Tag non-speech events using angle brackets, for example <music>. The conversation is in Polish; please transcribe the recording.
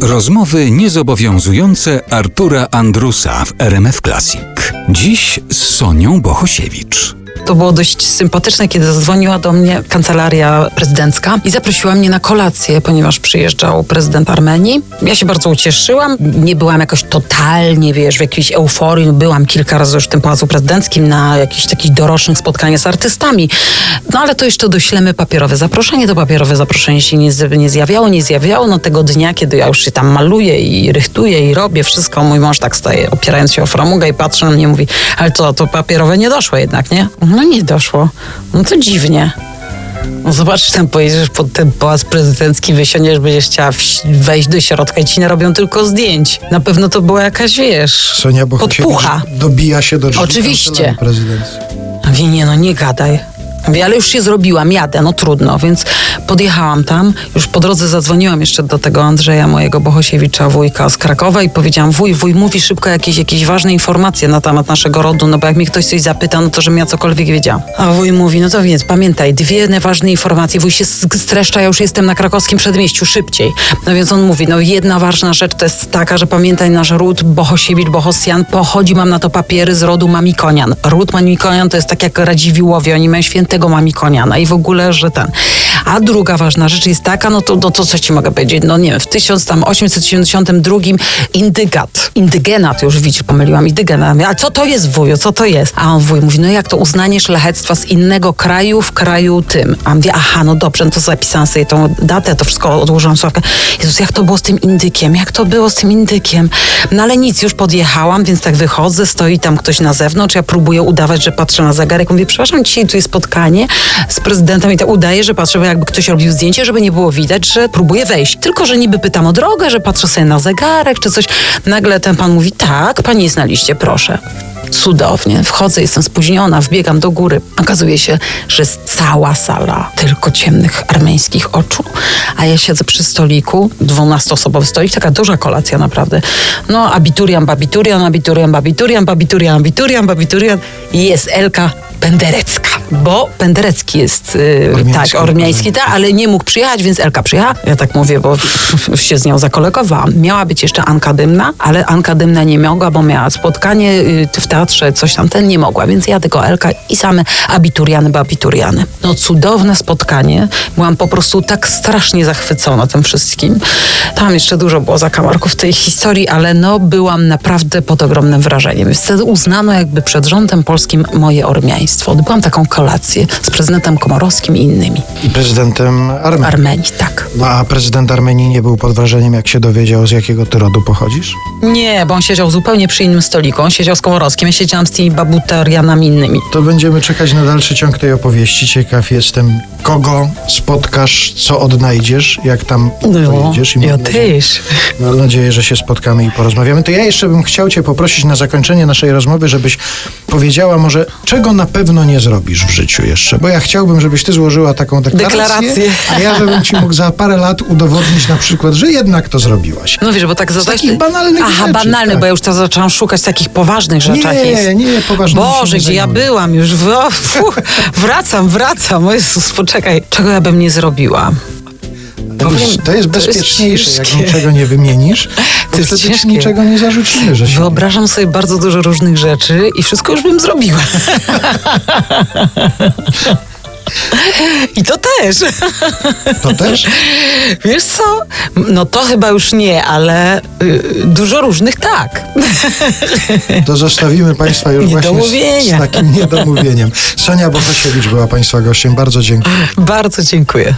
Rozmowy niezobowiązujące Artura Andrusa w RMF Classic. Dziś z Sonią Bohosiewicz. To było dość sympatyczne, kiedy zadzwoniła do mnie kancelaria prezydencka i zaprosiła mnie na kolację, ponieważ przyjeżdżał prezydent Armenii. Ja się bardzo ucieszyłam. Nie byłam jakoś totalnie, wiesz, w jakiejś euforii. Byłam kilka razy już w tym pałacu prezydenckim na jakichś takich dorocznych spotkaniach z artystami. No ale to jeszcze doślemy papierowe zaproszenie. To papierowe zaproszenie się nie, nie zjawiało, nie zjawiało. No tego dnia, kiedy ja już się tam maluję i rychtuję i robię wszystko, mój mąż tak staje, opierając się o framugę i patrzy na mnie i mówi, ale to, to papierowe nie doszło jednak, nie? No nie doszło. No to dziwnie. No zobacz, tam pojedziesz pod ten pałac prezydencki, wysiądziesz, będziesz chciała wejść do środka i ci narobią tylko zdjęć. Na pewno to była jakaś, wiesz, Sonia Bohosiewicz podpucha. dobija się do drzwi Oczywiście. kancelarii prezydenckiej. Nie no, nie gadaj. Mówię, ale już się zrobiłam, jadę, no trudno, więc podjechałam tam. Już po drodze zadzwoniłam jeszcze do tego Andrzeja, mojego Bohosiewicza, wujka z Krakowa i powiedziałam, wuj, wuj, mówi szybko jakieś, jakieś ważne informacje na temat naszego rodu, no bo jak mnie ktoś coś zapyta, no to żebym ja cokolwiek wiedziała. A wuj mówi, no to więc pamiętaj, dwie ważne informacje, wuj się streszcza, ja już jestem na krakowskim przedmieściu, szybciej. No więc on mówi, no jedna ważna rzecz to jest taka, że pamiętaj, nasz ród Bohosiewicz, Bohosjan pochodzi, mam na to papiery z rodu Mamikonian. Ród Mamikonian to jest tak jak Radziwiłowie, oni mają świętego Mamikoniana i w ogóle, że ten. A druga ważna rzecz jest taka, no to, no to co ci mogę powiedzieć, no nie wiem, w 1872 indygat, indygenat, już widzisz, pomyliłam, indygenat. A co to jest wuju, co to jest? A on wuj mówi, no jak to uznanie szlachectwa z innego kraju w kraju tym. A on mówi, aha, no dobrze, no to zapisałam sobie tą datę, to wszystko odłożyłam sławkę. Jezus, jak to było z tym indykiem? Jak to było z tym indykiem? No ale nic, już podjechałam, więc tak wychodzę, stoi tam ktoś na zewnątrz, ja próbuję udawać, że patrzę na zegarek. Mówię, przepraszam, dzisiaj tu jest spotkanie z prezydentem i tak udaję, że patrzę, jakby ktoś robił zdjęcie, żeby nie było widać, że próbuję wejść. Tylko, że niby pytam o drogę, że patrzę sobie na zegarek czy coś. Nagle ten pan mówi, tak, pani jest na liście, proszę. Cudownie. Wchodzę, jestem spóźniona, wbiegam do góry. Okazuje się, że jest cała sala tylko ciemnych armeńskich oczu, a ja siedzę przy stoliku, dwunastoosobowy stolik, taka duża kolacja naprawdę. No, abiturian, babiturian, abiturian, babiturian, babiturian, abiturian, babiturian i jest Elka Penderecka, bo Penderecki jest yy, Ormiański, tak, ormiański, tak, ale nie mógł przyjechać, więc Elka przyjechała. Ja tak mówię, bo <laughs> się z nią zakolegowałam. Miała być jeszcze Anka Dymna, ale Anka Dymna nie mogła, bo miała spotkanie y, w teatrze, coś tam, ten nie mogła, więc ja tylko Elka i same abituriany, bo abituriany. No cudowne spotkanie. Byłam po prostu tak strasznie zachwycona tym wszystkim. Tam jeszcze dużo było zakamarków tej historii, ale no byłam naprawdę pod ogromnym wrażeniem. Wtedy uznano jakby przed rządem polskim moje ormiaństwo. Odbyłam taką kolację z prezydentem Komorowskim i innymi. I prezydentem Armenii. Armenii, tak. No, a prezydent Armenii nie był pod wrażeniem, jak się dowiedział, z jakiego ty rodu pochodzisz? Nie, bo on siedział zupełnie przy innym stoliku. On siedział z Komorowskim, ja siedziałam z tymi babutarianami innymi. To będziemy czekać na dalszy ciąg tej opowieści. Ciekaw jestem, kogo spotkasz, co odnajdziesz, jak tam pojedziesz. ja mam nadzieję, też. <laughs> mam nadzieję, że się spotkamy i porozmawiamy. To ja jeszcze bym chciał cię poprosić na zakończenie naszej rozmowy, żebyś powiedziała może, czego na pewno nie zrobisz w życiu jeszcze. Bo ja chciałbym, żebyś ty złożyła taką deklarację, Deklarację. a ja żebym ci mógł za parę lat udowodnić na przykład, że jednak to zrobiłaś. No wiesz, bo tak zadać... takich banalnych Aha, rzeczy, banalnych, tak. bo ja już teraz zaczęłam szukać takich poważnych rzeczach. Nie, jest. nie, poważnymi się Boże, gdzie ja byłam już. W, o, fu, wracam, wracam. O Jezus, poczekaj. Czego ja bym nie zrobiła? To jest, to jest To jest bezpieczniejsze, jak niczego nie wymienisz, <laughs> to, To wtedy ciężkie. niczego nie zarzucimy, że się... Wyobrażam sobie bardzo dużo różnych rzeczy i wszystko już bym zrobiła. <laughs> I to też. To też? Wiesz co? No to chyba już nie, ale y, dużo różnych tak. To zostawimy Państwa już <laughs> właśnie z, z takim niedomówieniem. Sonia Bohosiewicz była Państwa gościem. Bardzo dziękuję. Bardzo dziękuję.